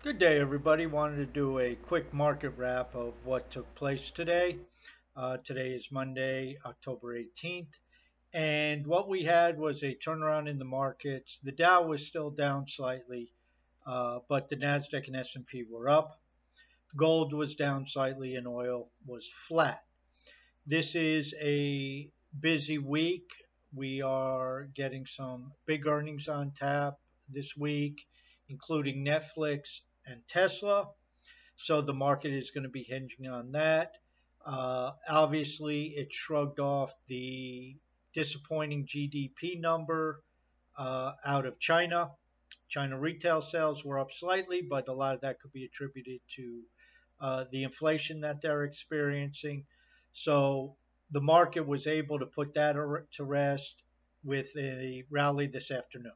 Good day, everybody. Wanted to do a quick market wrap of what took place today. Uh, today is Monday, October 18th, and what we had was a turnaround in the markets. The Dow was still down slightly, uh, but the Nasdaq and S&P were up. Gold was down slightly, and oil was flat. This is a busy week. We are getting some big earnings on tap this week, including Netflix and Tesla. So the market is going to be hinging on that. Uh, obviously, it shrugged off the disappointing GDP number uh, out of China. China retail sales were up slightly, but a lot of that could be attributed to uh, the inflation that they're experiencing. So the market was able to put that to rest with a rally this afternoon.